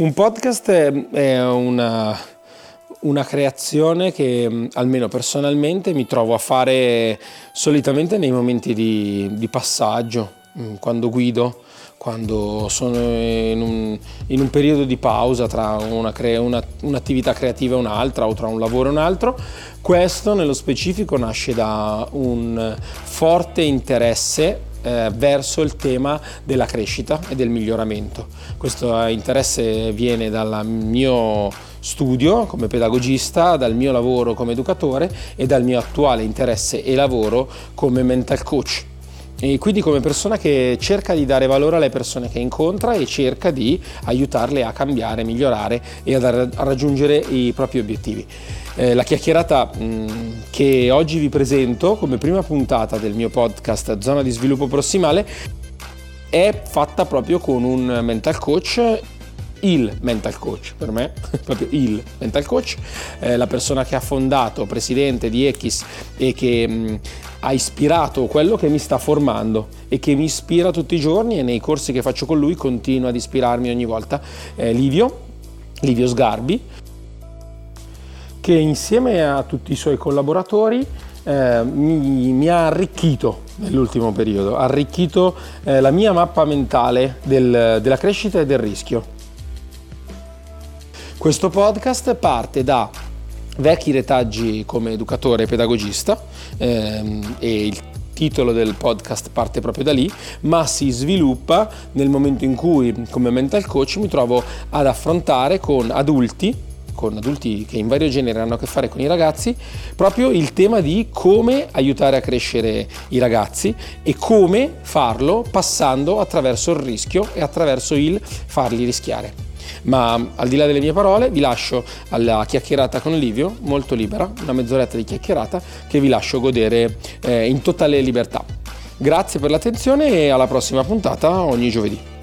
Un podcast è una, una creazione che almeno personalmente mi trovo a fare solitamente nei momenti di, di passaggio, quando guido, quando sono in un, in un periodo di pausa tra una crea, una, un'attività creativa e un'altra o tra un lavoro e un altro. Questo nello specifico nasce da un forte interesse eh, verso il tema della crescita e del miglioramento. Questo interesse viene dal mio studio come pedagogista, dal mio lavoro come educatore e dal mio attuale interesse e lavoro come mental coach e quindi come persona che cerca di dare valore alle persone che incontra e cerca di aiutarle a cambiare, migliorare e a, raggiungere i propri obiettivi. Eh, la chiacchierata mh, che oggi vi presento come prima puntata del mio podcast Zona di sviluppo prossimale è fatta proprio con un mental coach il mental coach per me, proprio il mental coach, eh, la persona che ha fondato, presidente di Equis e che mh, ha ispirato quello che mi sta formando e che mi ispira tutti i giorni e nei corsi che faccio con lui continua ad ispirarmi ogni volta. Eh, Livio, Livio Sgarbi, che insieme a tutti i suoi collaboratori eh, mi, mi, ha arricchito nell'ultimo periodo, ha arricchito eh, la mia mappa mentale del, della crescita e del rischio. Questo podcast parte da vecchi retaggi come educatore e pedagogista ehm, e il titolo del podcast parte proprio da lì, ma si sviluppa nel momento in cui come mental coach mi trovo ad affrontare con adulti con adulti che in vario genere hanno a che fare con i ragazzi, proprio il tema di come aiutare a crescere i ragazzi e come farlo passando attraverso il rischio e attraverso il farli rischiare. Ma al di là delle mie parole vi lascio alla chiacchierata con Livio, molto libera, una mezz'oretta di chiacchierata che vi lascio godere eh, in totale libertà. Grazie per l'attenzione e alla prossima puntata ogni giovedì.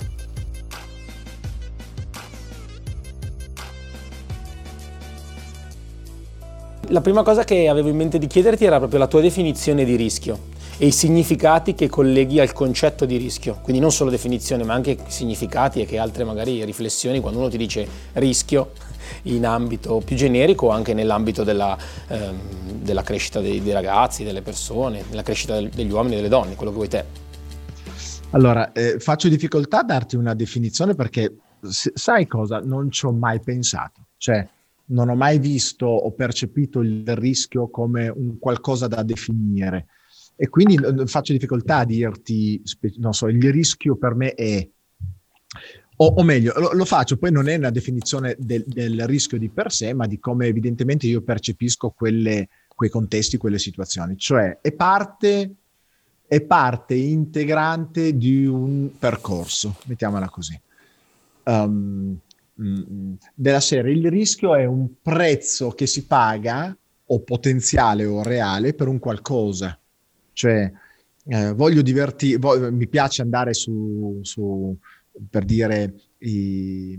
La prima cosa che avevo in mente di chiederti era proprio la tua definizione di rischio e i significati che colleghi al concetto di rischio, quindi non solo definizione ma anche significati e che altre magari riflessioni quando uno ti dice rischio in ambito più generico o anche nell'ambito della, ehm, della crescita dei, dei, ragazzi, delle persone, della crescita degli uomini e delle donne, quello che vuoi te. Allora, eh, faccio difficoltà a darti una definizione perché sai cosa? Non ci ho mai pensato, cioè non ho mai visto o percepito il rischio come un qualcosa da definire e quindi faccio difficoltà a dirti, non so, il rischio per me è, o, o meglio, lo, lo, faccio, poi non è una definizione del, del, rischio di per sé, ma di come evidentemente io percepisco quelle, quei contesti, quelle situazioni, cioè è parte, è parte integrante di un percorso, mettiamola così. Um, della serie, il rischio è un prezzo che si paga o potenziale o reale per un qualcosa cioè, eh, voglio divertirmi, voglio, mi piace andare su, su per dire, i,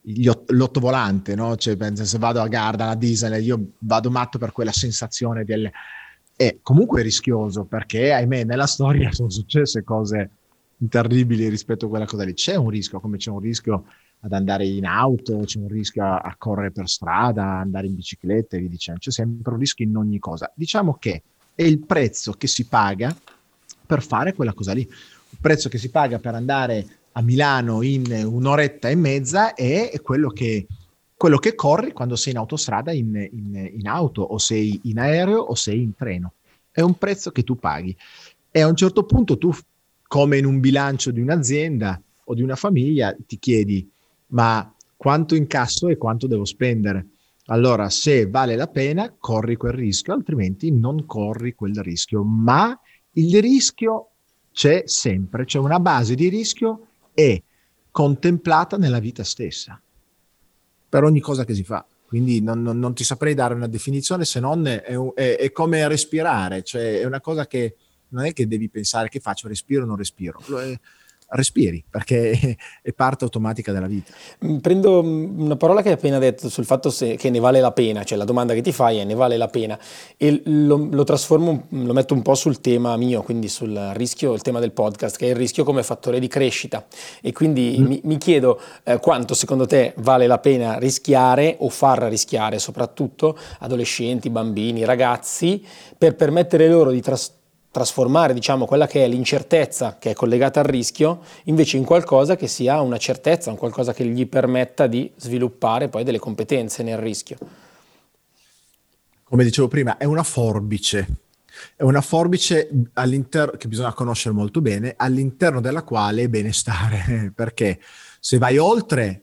gli ot- l'ottovolante, no? Cioè, se vado a Garda, a Disney, io vado matto per quella sensazione del... È comunque rischioso perché, ahimè, nella storia sono successe cose terribili rispetto a quella cosa lì. C'è un rischio, come c'è un rischio ad andare in auto, c'è un rischio a, a correre per strada, andare in bicicletta e via. C'è sempre un rischio in ogni cosa. Diciamo che è il prezzo che si paga per fare quella cosa lì. Il prezzo che si paga per andare a Milano in un'oretta e mezza è quello che, quello che corri quando sei in autostrada in, in, in auto o sei in aereo o sei in treno. È un prezzo che tu paghi. E a un certo punto tu, come in un bilancio di un'azienda o di una famiglia, ti chiedi, ma quanto incasso e quanto devo spendere? allora se vale la pena corri quel rischio, altrimenti non corri quel rischio, ma Il rischio c'è sempre, c'è una base di rischio e contemplata nella vita stessa, per ogni cosa che si fa. Quindi non, non, non ti saprei dare una definizione se non è, è, è, come respirare, cioè è una cosa che non è che devi pensare che faccio, respiro o non respiro. È, respiri perché è parte automatica della vita. Mm, prendo mm, una parola che hai appena detto sul fatto se, che ne vale la pena, cioè la domanda che ti fai è ne vale la pena e lo, lo trasformo, lo metto un po' sul tema mio, quindi sul rischio, il tema del podcast, che è il rischio come fattore di crescita e quindi mm. mi, mi, chiedo eh, quanto secondo te vale la pena rischiare o far rischiare soprattutto adolescenti, bambini, ragazzi per permettere loro di trasformare trasformare diciamo, quella che è l'incertezza che è collegata al rischio invece in qualcosa che sia una certezza, un qualcosa che gli permetta di sviluppare poi delle competenze nel rischio. Come dicevo prima, è una forbice, è una forbice che bisogna conoscere molto bene, all'interno della quale è bene stare, perché se vai oltre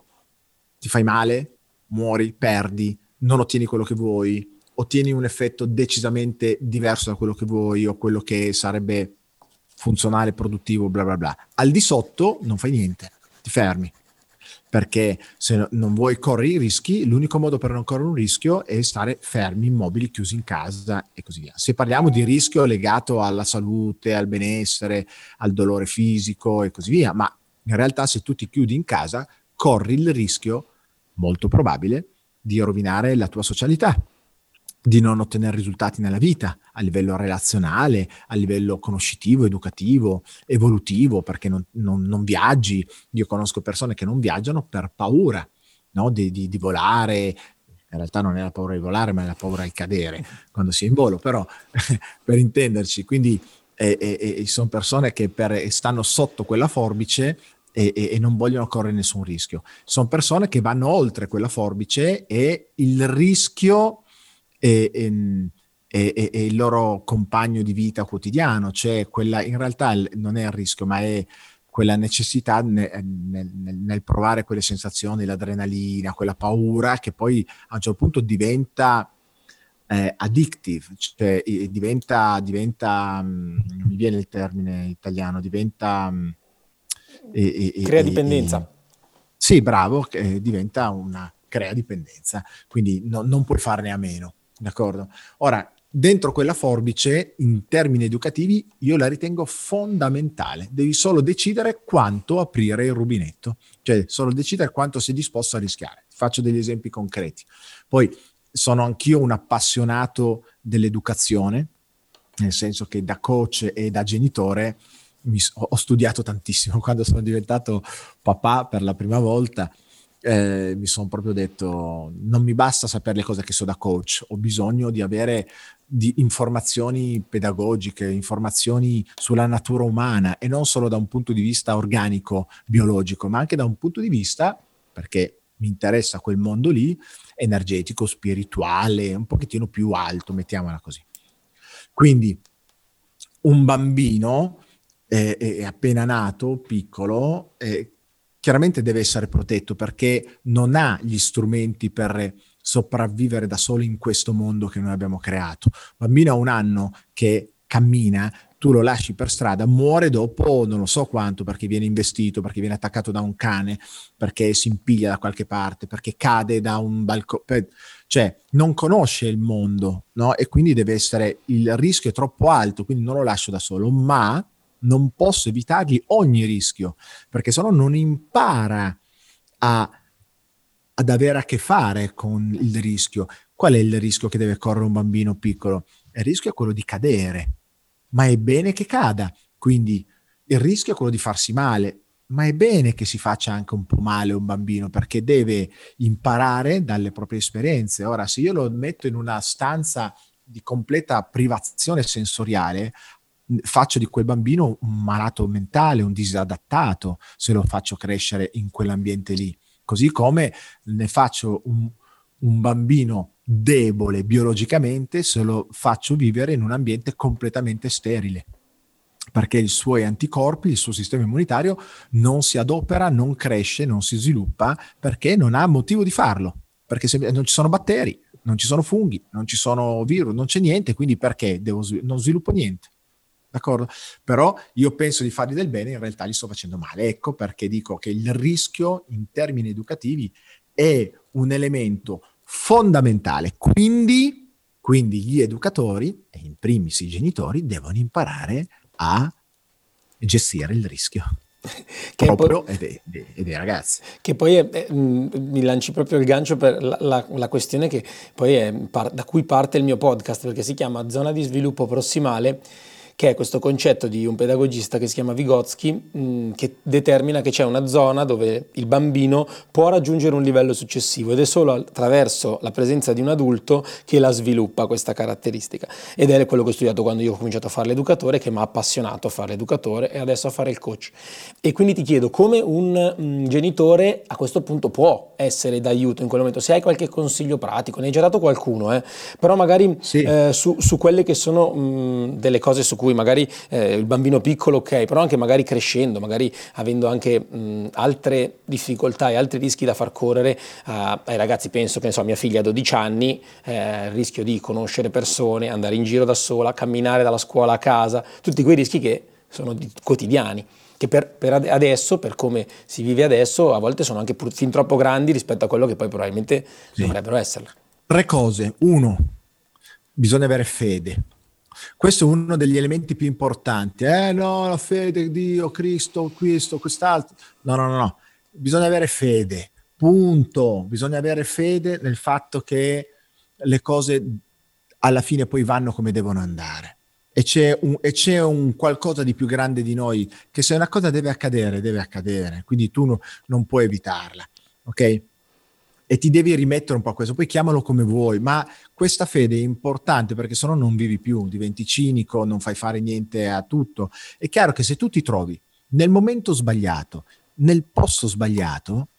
ti fai male, muori, perdi, non ottieni quello che vuoi, ottieni un effetto decisamente diverso da quello che vuoi o quello che sarebbe funzionale, produttivo, bla bla bla. Al di sotto non fai niente, ti fermi. Perché se non vuoi correre i rischi, l'unico modo per non correre un rischio è stare fermi, immobili, chiusi in casa e così via. Se parliamo di rischio legato alla salute, al benessere, al dolore fisico e così via, ma in realtà se tu ti chiudi in casa, corri il rischio, molto probabile, di rovinare la tua socialità, di non ottenere risultati nella vita a livello relazionale, a livello conoscitivo, educativo, evolutivo, perché non, non, non viaggi. Io conosco persone che non viaggiano per paura no? di, di, di, volare. In realtà non è la paura di volare, ma è la paura di cadere quando si è in volo, però per intenderci. Quindi eh, eh, sono persone che per, stanno sotto quella forbice e, e, e, non vogliono correre nessun rischio. Sono persone che vanno oltre quella forbice e il rischio e, e, e, e, il loro compagno di vita quotidiano, cioè quella, in realtà non è il rischio, ma è quella necessità nel, nel, nel provare quelle sensazioni, l'adrenalina, quella paura che poi a un certo punto diventa eh, addictive, cioè diventa, diventa non mi viene il termine italiano, diventa... E, e, crea dipendenza. sì, bravo, diventa una crea dipendenza, quindi no, non puoi farne a meno. D'accordo? Ora, dentro quella forbice, in termini educativi, io la ritengo fondamentale. Devi solo decidere quanto aprire il rubinetto, cioè solo decidere quanto sei disposto a rischiare. Faccio degli esempi concreti. Poi sono anch'io un appassionato dell'educazione, nel senso che da coach e da genitore mi, ho studiato tantissimo. Quando sono diventato papà per la prima volta, eh, mi sono proprio detto non mi basta sapere le cose che so da coach, ho bisogno di avere di informazioni pedagogiche, informazioni sulla natura umana e non solo da un punto di vista organico, biologico, ma anche da un punto di vista, perché mi interessa quel mondo lì, energetico, spirituale, un pochettino più alto, mettiamola così. Quindi un bambino eh, è appena nato, piccolo, eh, chiaramente deve essere protetto perché non ha gli strumenti per sopravvivere da solo in questo mondo che noi abbiamo creato. Bambino a un anno che cammina, tu lo lasci per strada, muore dopo non lo so quanto perché viene investito, perché viene attaccato da un cane, perché si impiglia da qualche parte, perché cade da un balcone, cioè non conosce il mondo, no? E quindi deve essere il rischio è troppo alto, quindi non lo lascio da solo, ma non posso evitargli ogni rischio, perché se no non impara a, ad avere a che fare con il rischio. Qual è il rischio che deve correre un bambino piccolo? Il rischio è quello di cadere, ma è bene che cada. Quindi il rischio è quello di farsi male, ma è bene che si faccia anche un po' male un bambino perché deve imparare dalle proprie esperienze. Ora, se io lo metto in una stanza di completa privazione sensoriale, faccio di quel bambino un malato mentale, un disadattato, se lo faccio crescere in quell'ambiente lì. Così come ne faccio un, un bambino debole biologicamente se lo faccio vivere in un ambiente completamente sterile perché i suoi anticorpi, il suo sistema immunitario non si adopera, non cresce, non si sviluppa perché non ha motivo di farlo, perché se, non ci sono batteri, non ci sono funghi, non ci sono virus, non c'è niente, quindi perché devo, non sviluppo niente. D'accordo? Però io penso di fargli del bene, in realtà gli sto facendo male. Ecco perché dico che il rischio in termini educativi è un elemento fondamentale. Quindi, quindi gli educatori, e in primis i genitori, devono imparare a gestire il rischio. Che proprio poi, e, dei, e, dei, ragazzi. Che poi è, è, mm, mi lanci proprio il gancio per la, la, la questione che poi è par, da cui parte il mio podcast, perché si chiama Zona di sviluppo prossimale che è questo concetto di un pedagogista che si chiama Vygotsky, mh, mm, che determina che c'è una zona dove il bambino può raggiungere un livello successivo ed è solo attraverso la presenza di un adulto che la sviluppa questa caratteristica. Ed è quello che ho studiato quando io ho cominciato a fare l'educatore, che mi ha appassionato a fare l'educatore e adesso a fare il coach. E quindi ti chiedo come un mh, mm, genitore a questo punto può essere d'aiuto in quel momento, se hai qualche consiglio pratico, ne hai già dato qualcuno, eh? però magari sì. eh, su, su, quelle che sono mh, mm, delle cose su cui cui magari eh, il bambino piccolo ok, però anche magari crescendo, magari avendo anche mh, altre difficoltà e altri rischi da far correre a, ai ragazzi, penso che so, mia figlia ha 12 anni, eh, il rischio di conoscere persone, andare in giro da sola, camminare dalla scuola a casa, tutti quei rischi che sono di, quotidiani che per, per, adesso, per come si vive adesso, a volte sono anche pur, fin troppo grandi rispetto a quello che poi probabilmente sì. dovrebbero essere. Tre cose. Uno, bisogna avere fede. Questo è uno degli elementi più importanti. Eh no, la fede, Dio, Cristo, questo, quest'altro. No, no, no, no. Bisogna avere fede. Punto. Bisogna avere fede nel fatto che le cose alla fine poi vanno come devono andare. E c'è, un, e c'è un qualcosa di più grande di noi che se una cosa deve accadere, deve accadere. Quindi tu no, non puoi evitarla. Ok? E ti devi rimettere un po' a questo, poi chiamalo come vuoi, ma questa fede è importante perché se no non vivi più, diventi cinico, non fai fare niente a tutto. È chiaro che se tu ti trovi nel momento sbagliato, nel posto sbagliato,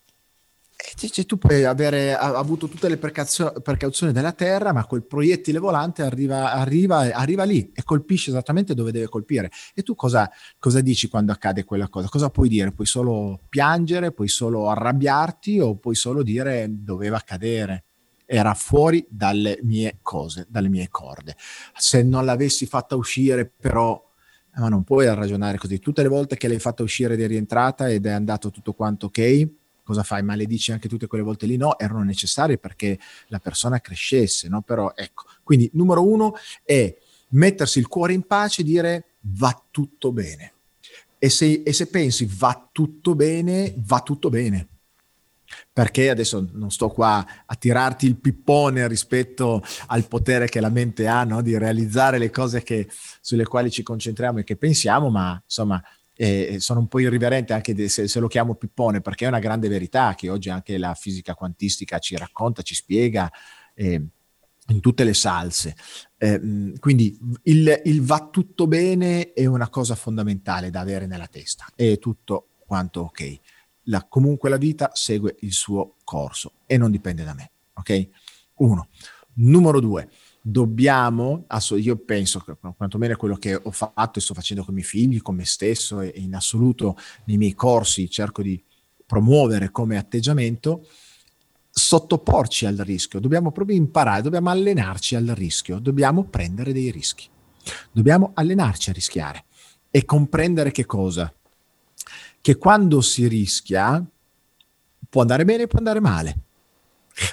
cioè, tu puoi avere avuto tutte le precauzioni della terra, ma quel proiettile volante arriva, arriva, arriva, lì e colpisce esattamente dove deve colpire. E tu cosa, cosa, dici quando accade quella cosa? Cosa puoi dire? Puoi solo piangere, puoi solo arrabbiarti o puoi solo dire doveva accadere? Era fuori dalle mie cose, dalle mie corde. Se non l'avessi fatta uscire, però ma non puoi ragionare così. Tutte le volte che l'hai fatta uscire ed è rientrata ed è andato tutto quanto ok, cosa fai? Maledici anche tutte quelle volte lì? No, erano necessarie perché la persona crescesse, no? Però ecco, quindi numero uno è mettersi il cuore in pace e dire va tutto bene. E se, e se pensi va tutto bene, va tutto bene perché adesso non sto qua a tirarti il pippone rispetto al potere che la mente ha no? di realizzare le cose che, sulle quali ci concentriamo e che pensiamo, ma insomma eh, sono un po' irriverente anche se, se, lo chiamo pippone perché è una grande verità che oggi anche la fisica quantistica ci racconta, ci spiega eh, in tutte le salse. Eh, quindi il, il, va tutto bene è una cosa fondamentale da avere nella testa, è tutto quanto ok. La, comunque la vita segue il suo corso e non dipende da me, ok? Uno. Numero due, dobbiamo, io penso quantomeno quello che ho fatto e sto facendo con i miei figli, con me stesso e in assoluto nei miei corsi cerco di promuovere come atteggiamento, sottoporci al rischio, dobbiamo proprio imparare, dobbiamo allenarci al rischio, dobbiamo prendere dei rischi, dobbiamo allenarci a rischiare e comprendere che cosa? Che quando si rischia può andare bene, può andare male,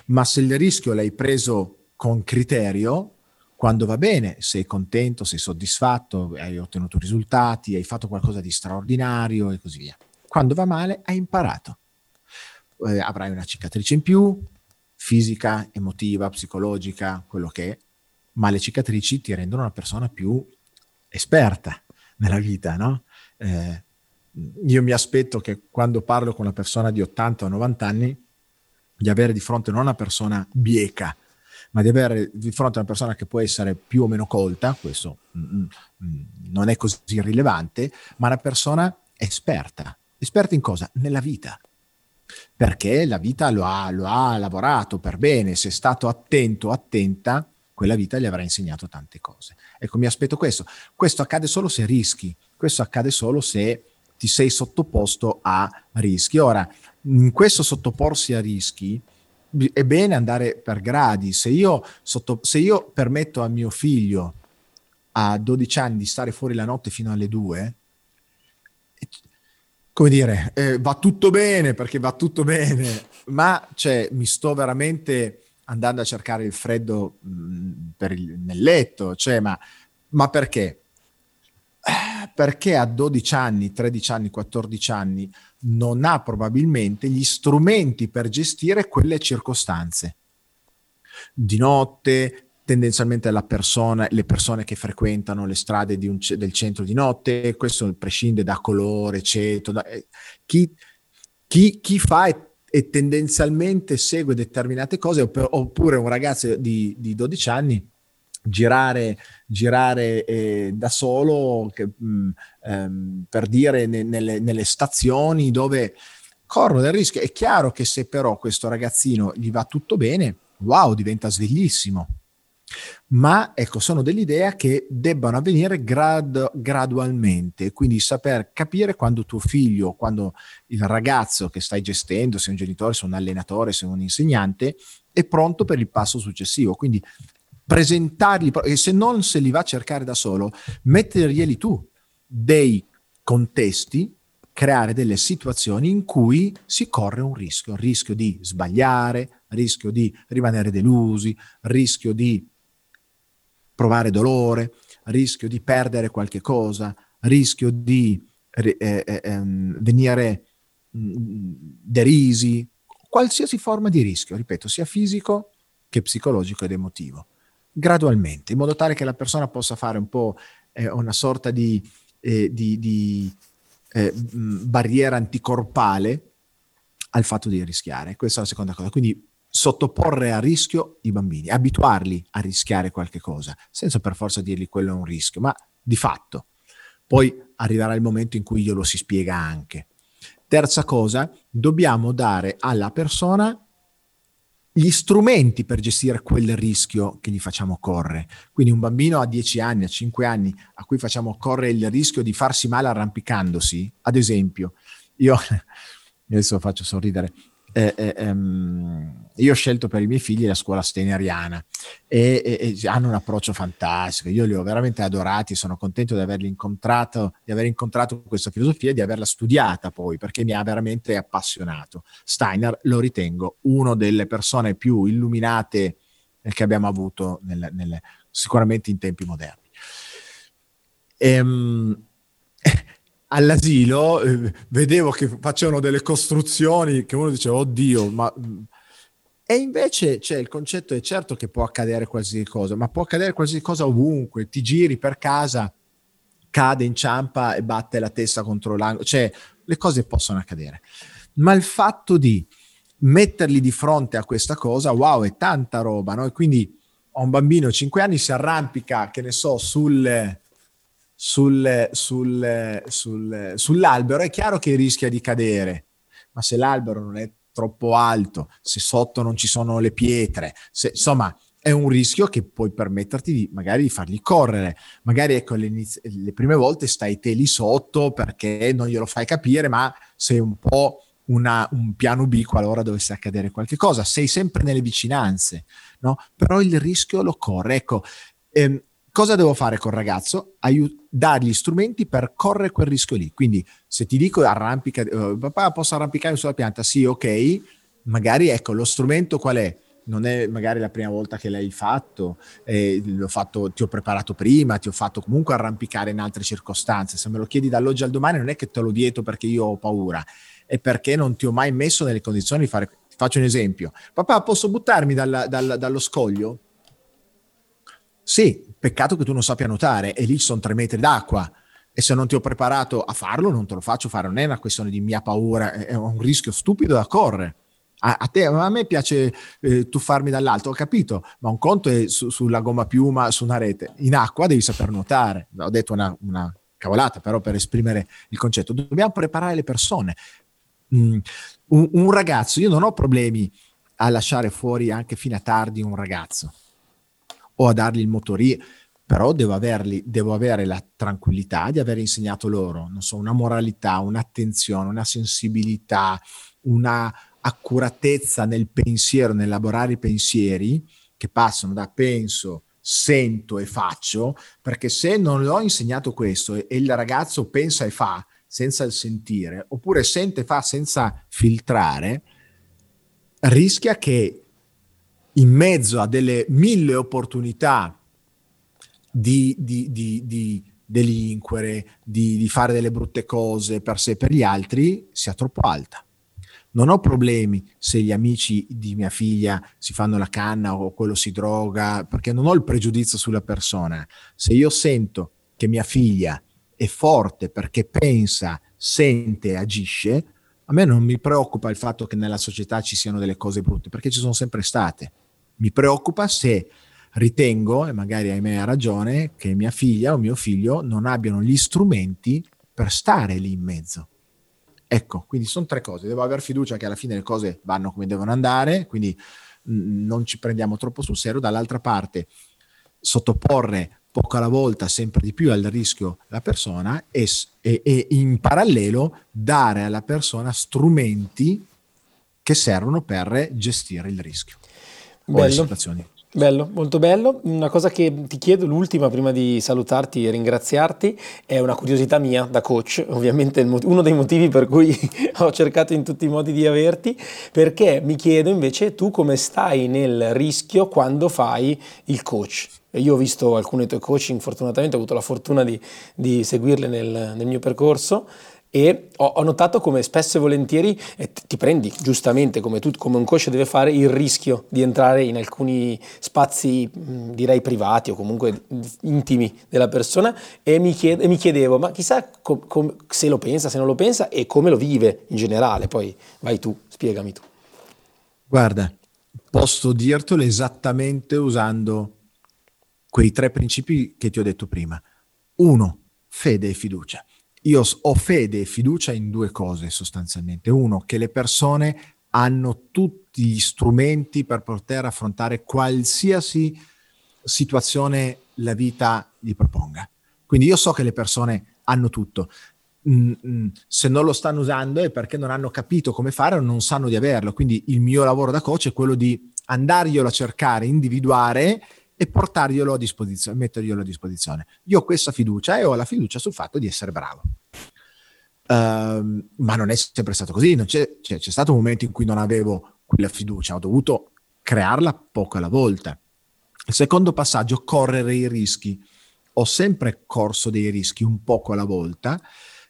ma se il rischio l'hai preso con criterio, quando va bene, sei contento, sei soddisfatto, hai ottenuto risultati, hai fatto qualcosa di straordinario e così via. Quando va male, hai imparato. Eh, avrai una cicatrice in più, fisica, emotiva, psicologica, quello che è, ma le cicatrici ti rendono una persona più esperta nella vita, no? Eh, io mi aspetto che quando parlo con una persona di 80 o 90 anni, di avere di fronte non una persona bieca, ma di avere di fronte a una persona che può essere più o meno colta, questo mm, mm, mm, non è così rilevante, ma una persona esperta. Esperta in cosa? Nella vita. Perché la vita lo ha, lo ha lavorato per bene, se è stato attento, attenta, quella vita gli avrà insegnato tante cose. Ecco, mi aspetto questo. Questo accade solo se rischi, questo accade solo se ti sei sottoposto a rischi. Ora, in questo sottoporsi a rischi, è bene andare per gradi. Se io, sotto, se io permetto a mio figlio a 12 anni di stare fuori la notte fino alle 2, come dire, eh, va tutto bene perché va tutto bene, ma cioè, mi sto veramente andando a cercare il freddo mh, mm, il, nel letto, cioè, ma, ma perché? Perché a 12 anni, 13 anni, 14 anni non ha probabilmente gli strumenti per gestire quelle circostanze. Di notte, tendenzialmente persona, le persone che frequentano le strade un, del centro di notte, questo prescinde da colore, ceto, da, eh, chi, chi, chi, fa e, e, tendenzialmente segue determinate cose, oppure un ragazzo di, di 12 anni girare, girare eh, da solo che, mh, mm, ehm, per dire ne, nelle, nelle stazioni dove corrono del rischio. È chiaro che se però questo ragazzino gli va tutto bene, wow, diventa sveglissimo ma ecco, sono dell'idea che debbano avvenire grad- gradualmente, quindi saper capire quando tuo figlio, quando il ragazzo che stai gestendo, se un genitore, se un allenatore, se un insegnante, è pronto per il passo successivo. Quindi presentargli, e se non se li va a cercare da solo, metterglieli tu dei contesti creare delle situazioni in cui si corre un rischio, rischio di sbagliare, rischio di rimanere delusi, rischio di provare dolore, rischio di perdere qualche cosa, rischio di eh, eh, ehm, venire mm, derisi, qualsiasi forma di rischio, ripeto, sia fisico che psicologico ed emotivo, gradualmente, in modo tale che la persona possa fare un po' eh, una sorta di, eh, di, di eh, barriera anticorpale al fatto di rischiare. Questa è la seconda cosa. Quindi sottoporre a rischio i bambini, abituarli a rischiare qualche cosa, senza per forza dirgli quello è un rischio, ma di fatto. Poi arriverà il momento in cui glielo si spiega anche. Terza cosa, dobbiamo dare alla persona gli strumenti per gestire quel rischio che gli facciamo correre. Quindi un bambino a 10 anni, a 5 anni, a cui facciamo correre il rischio di farsi male arrampicandosi, ad esempio, io adesso faccio sorridere, eh, eh, ehm, io ho scelto per i miei figli la scuola steineriana e, e, e, hanno un approccio fantastico. Io li ho veramente adorati, sono contento di averli incontrato, di aver incontrato questa filosofia e di averla studiata poi perché mi ha veramente appassionato. Steiner lo ritengo una delle persone più illuminate che abbiamo avuto nel, nel, sicuramente in tempi moderni. Ehm, all'asilo eh, vedevo che facevano delle costruzioni che uno dice oddio ma mm". e invece cioè, il concetto è certo che può accadere qualsiasi cosa ma può accadere qualsiasi cosa ovunque ti giri per casa cade inciampa e batte la testa contro l'angolo cioè le cose possono accadere ma il fatto di metterli di fronte a questa cosa wow è tanta roba no? e quindi ho un bambino 5 anni si arrampica che ne so sul sul, sul, sul, sull'albero, è chiaro che rischia di cadere, ma se l'albero non è troppo alto, se sotto non ci sono le pietre, se, insomma è un rischio che puoi permetterti di magari di fargli correre. Magari ecco le, le prime volte stai te lì sotto perché non glielo fai capire, ma sei un po' una, un piano B qualora dovesse accadere qualche cosa. Sei sempre nelle vicinanze, no? Però il rischio lo corre. Ecco, ehm, cosa devo fare col ragazzo? Aiut- dargli strumenti per correre quel rischio lì. Quindi se ti dico arrampica, uh, papà posso arrampicare sulla pianta? Sì, ok. Magari ecco, lo strumento qual è? Non è magari la prima volta che l'hai fatto, eh, fatto, ti ho preparato prima, ti ho fatto comunque arrampicare in altre circostanze. Se me lo chiedi dall'oggi al domani non è che te lo vieto perché io ho paura, è perché non ti ho mai messo nelle condizioni di fare... Ti faccio un esempio. Papà, posso buttarmi dalla, dalla, dallo scoglio? Sì, peccato che tu non sappia nuotare e lì ci sono tre metri d'acqua e se non ti ho preparato a farlo non te lo faccio fare, non è una questione di mia paura, è un rischio stupido da correre. A, a, te, a me piace eh, tuffarmi dall'alto, ho capito, ma un conto è su, sulla gomma piuma, su una rete. In acqua devi saper nuotare. Ho detto una, una cavolata, però per esprimere il concetto. Dobbiamo preparare le persone. Mm, un, un ragazzo, io non ho problemi a lasciare fuori anche fino a tardi un ragazzo o a dargli il motorino, però devo, averli, devo avere la tranquillità di aver insegnato loro, non so, una moralità, un'attenzione, una sensibilità, una accuratezza nel pensiero, nell'elaborare i pensieri che passano da penso, sento e faccio, perché se non le ho insegnato questo e il ragazzo pensa e fa senza il sentire, oppure sente e fa senza filtrare, rischia che in mezzo a delle mille opportunità di, di, di, di delinquere, di, fare delle brutte cose per sé e per gli altri, sia troppo alta non ho problemi se gli amici di mia figlia si fanno la canna o quello si droga, perché non ho il pregiudizio sulla persona. Se io sento che mia figlia è forte perché pensa, sente agisce, a me non mi preoccupa il fatto che nella società ci siano delle cose brutte, perché ci sono sempre state. Mi preoccupa se ritengo, e magari ahimè ha ragione, che mia figlia o mio figlio non abbiano gli strumenti per stare lì in mezzo. Ecco, quindi sono tre cose. Devo avere fiducia che alla fine le cose vanno come devono andare, quindi non ci prendiamo troppo sul serio. Dall'altra parte, sottoporre poco alla volta, sempre di più al rischio la persona e, e, e in parallelo dare alla persona strumenti che servono per gestire il rischio Bello. situazioni. Bello, molto bello. Una cosa che ti chiedo, l'ultima prima di salutarti e ringraziarti, è una curiosità mia da coach, ovviamente uno dei motivi per cui ho cercato in tutti i modi di averti, perché mi chiedo invece tu come stai nel rischio quando fai il coach. Io ho visto alcune tue coaching, fortunatamente ho avuto la fortuna di, di seguirle nel, nel mio percorso e ho, ho, notato come spesso e volentieri eh, ti prendi giustamente come, tu, come un coach deve fare il rischio di entrare in alcuni spazi mh, direi privati o comunque intimi della persona e mi, chied- e mi chiedevo ma chissà com- com- se lo pensa, se non lo pensa e come lo vive in generale, poi vai tu, spiegami tu. Guarda, posso dirtelo esattamente usando quei tre principi che ti ho detto prima. Uno, fede e fiducia io ho fede e fiducia in due cose sostanzialmente. Uno, che le persone hanno tutti gli strumenti per poter affrontare qualsiasi situazione la vita gli proponga. Quindi io so che le persone hanno tutto. Se non lo stanno usando è perché non hanno capito come fare o non sanno di averlo. Quindi il mio lavoro da coach è quello di andarglielo a cercare, individuare e portarglielo a disposizione, metterglielo a disposizione. Io ho questa fiducia e ho la fiducia sul fatto di essere bravo. Uh, ma non è sempre stato così, c'è, c'è, c'è, stato un momento in cui non avevo quella fiducia, ho dovuto crearla poco alla volta. Il secondo passaggio, correre i rischi. Ho sempre corso dei rischi un poco alla volta,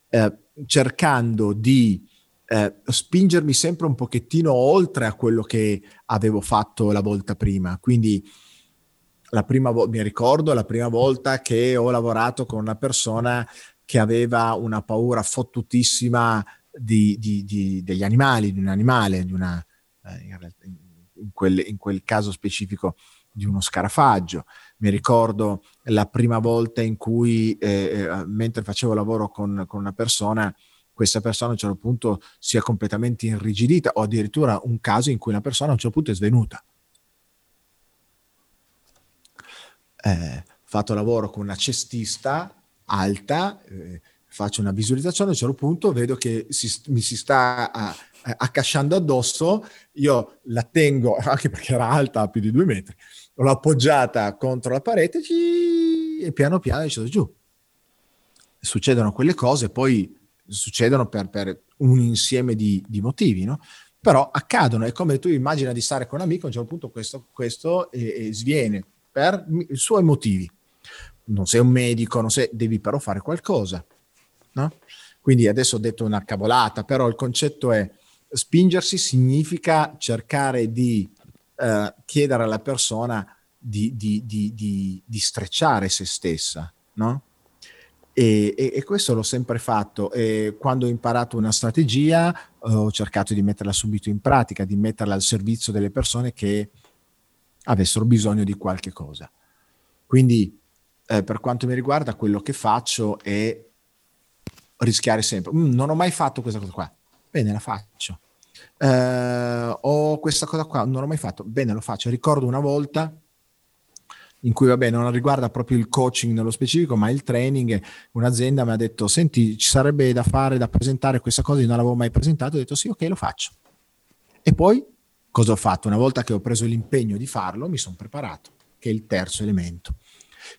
eh, cercando di eh, spingermi sempre un pochettino oltre a quello che avevo fatto la volta prima. Quindi la prima vo- mi ricordo la prima volta che ho lavorato con una persona che aveva una paura fottutissima di, di, di, degli animali, di un animale, di una, eh, in, quel, in, quel, caso specifico di uno scarafaggio. Mi ricordo la prima volta in cui, eh, eh, mentre facevo lavoro con, con, una persona, questa persona a un certo punto si è completamente irrigidita, o addirittura un caso in cui una persona a un certo punto è svenuta eh, fatto lavoro con una cestista alta, eh, faccio una visualizzazione, a un certo punto vedo che si, mi si sta a, accasciando addosso, io la tengo, anche perché era alta più di due metri, l'ho appoggiata contro la parete e piano piano è sceso giù. Succedono quelle cose, poi succedono per, per un insieme di, di motivi, no? però accadono, è come tu immagina di stare con un amico, a un certo punto questo, questo eh, sviene per i suoi motivi. Non sei un medico, non sei, devi però fare qualcosa. No? Quindi adesso ho detto una cavolata, però il concetto è spingersi significa cercare di eh, chiedere alla persona di, di, di, di strecciare se stessa, no? E, e, e, questo l'ho sempre fatto. E quando ho imparato una strategia, ho cercato di metterla subito in pratica, di metterla al servizio delle persone che avessero bisogno di qualche cosa. Quindi, eh, per quanto mi riguarda, quello che faccio è rischiare sempre. Mm, non ho mai fatto questa cosa qua. Bene, la faccio. Eh, ho questa cosa qua, non l'ho mai fatto. Bene, lo faccio. Ricordo una volta in cui, vabbè, non riguarda proprio il coaching nello specifico, ma il training, un'azienda mi ha detto, senti, ci sarebbe da fare, da presentare questa cosa, io non l'avevo mai presentato, ho detto sì, ok, lo faccio. E poi Cosa ho fatto? Una volta che ho preso l'impegno di farlo, mi sono preparato. che è il terzo elemento.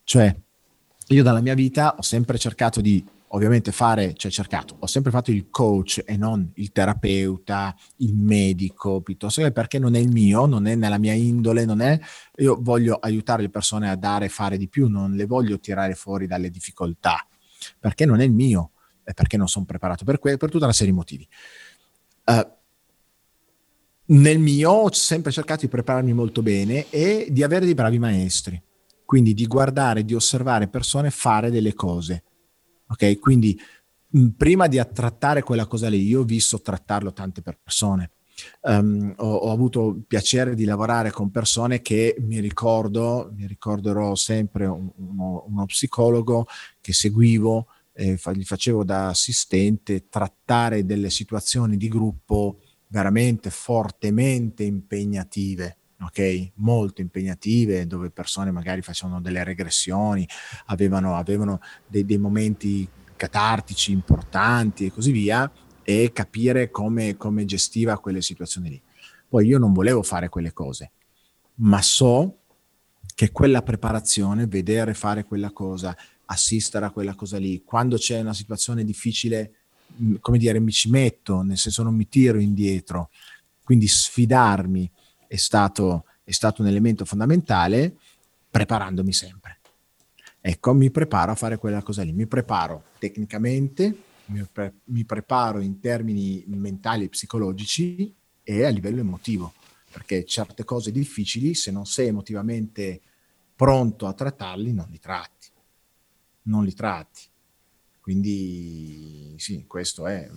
Cioè, io dalla mia vita ho sempre cercato di ovviamente fare, cioè cercato, ho sempre fatto il coach e non il terapeuta, il medico, piuttosto che perché non è il mio, non è nella mia indole, non è, io voglio aiutare le persone a dare fare di più, non le voglio tirare fuori dalle difficoltà, perché non è il mio, e perché non sono preparato per quello, per tutta una serie di motivi. Uh, nel mio ho sempre cercato di prepararmi molto bene e di avere dei bravi maestri, quindi di guardare, di osservare persone fare delle cose. Ok, quindi prima di trattare quella cosa lì, io ho visto trattarlo tante persone. Um, ho, ho, avuto il piacere di lavorare con persone che mi ricordo, mi ricorderò sempre un, uno, uno, psicologo che seguivo, eh, fa, gli facevo da assistente, trattare delle situazioni di gruppo veramente fortemente impegnative ok? Molto impegnative, dove persone magari facevano delle regressioni, avevano, avevano dei, dei, momenti catartici importanti e così via, e capire come, come gestiva quelle situazioni lì. Poi io non volevo fare quelle cose, ma so che quella preparazione, vedere fare quella cosa, assistere a quella cosa lì, quando c'è una situazione difficile, come dire, mi ci metto, nel senso non mi tiro indietro, quindi sfidarmi, è stato, è stato un elemento fondamentale preparandomi sempre. Ecco, mi preparo a fare quella cosa lì, mi preparo tecnicamente, mi, pre- mi preparo in termini mentali e psicologici e a livello emotivo, perché certe cose difficili, se non sei emotivamente pronto a trattarli, non li tratti. Non li tratti. Quindi sì, questo è,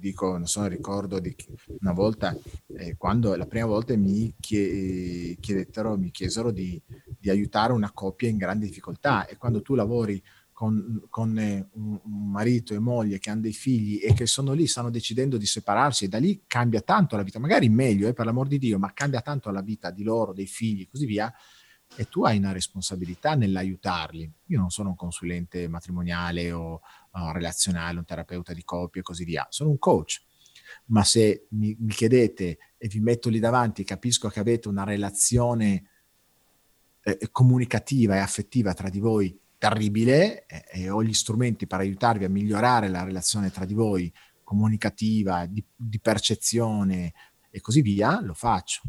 dico, non so, ricordo di una volta, eh, quando la prima volta mi chiedettero, mi chiesero di, di, aiutare una coppia in grande difficoltà e quando tu lavori con, con eh, un, un, marito e moglie che hanno dei figli e che sono lì, stanno decidendo di separarsi e da lì cambia tanto la vita, magari meglio, eh, per l'amor di Dio, ma cambia tanto la vita di loro, dei figli e così via, e tu hai una responsabilità nell'aiutarli. Io non sono un consulente matrimoniale o, o relazionale, un terapeuta di coppia e così via, sono un coach. Ma se mi, mi chiedete e vi metto lì davanti, capisco che avete una relazione eh, comunicativa e affettiva tra di voi terribile eh, e ho gli strumenti per aiutarvi a migliorare la relazione tra di voi comunicativa, di, di percezione e così via, lo faccio.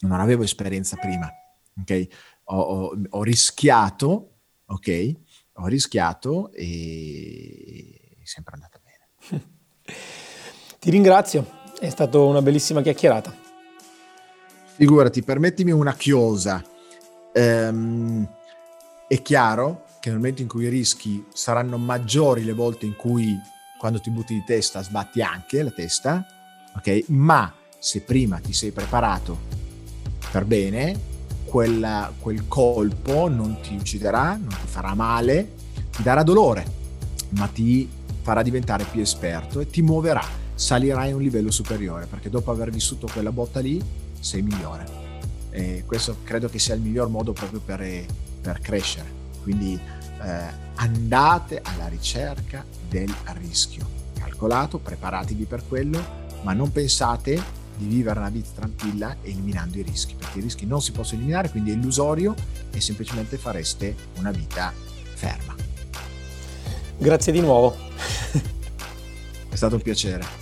Non avevo esperienza prima ok? Ho, ho, ho rischiato, ok? Ho rischiato e è sempre andata bene. Ti ringrazio, è stata una bellissima chiacchierata. Figurati, permettimi una chiosa. Um, è chiaro che nel momento in cui i rischi saranno maggiori le volte in cui quando ti butti di testa sbatti anche la testa, ok? Ma se prima ti sei preparato per bene, quella, quel colpo non ti ucciderà, non ti farà male, ti darà dolore, ma ti farà diventare più esperto e ti muoverà, salirai a un livello superiore, perché dopo aver vissuto quella botta lì sei migliore. E questo credo che sia il miglior modo proprio per, per crescere. Quindi eh, andate alla ricerca del rischio. Calcolato, preparatevi per quello, ma non pensate di vivere una vita tranquilla eliminando i rischi, perché i rischi non si possono eliminare, quindi è illusorio e semplicemente fareste una vita ferma. Grazie di nuovo. è stato un piacere.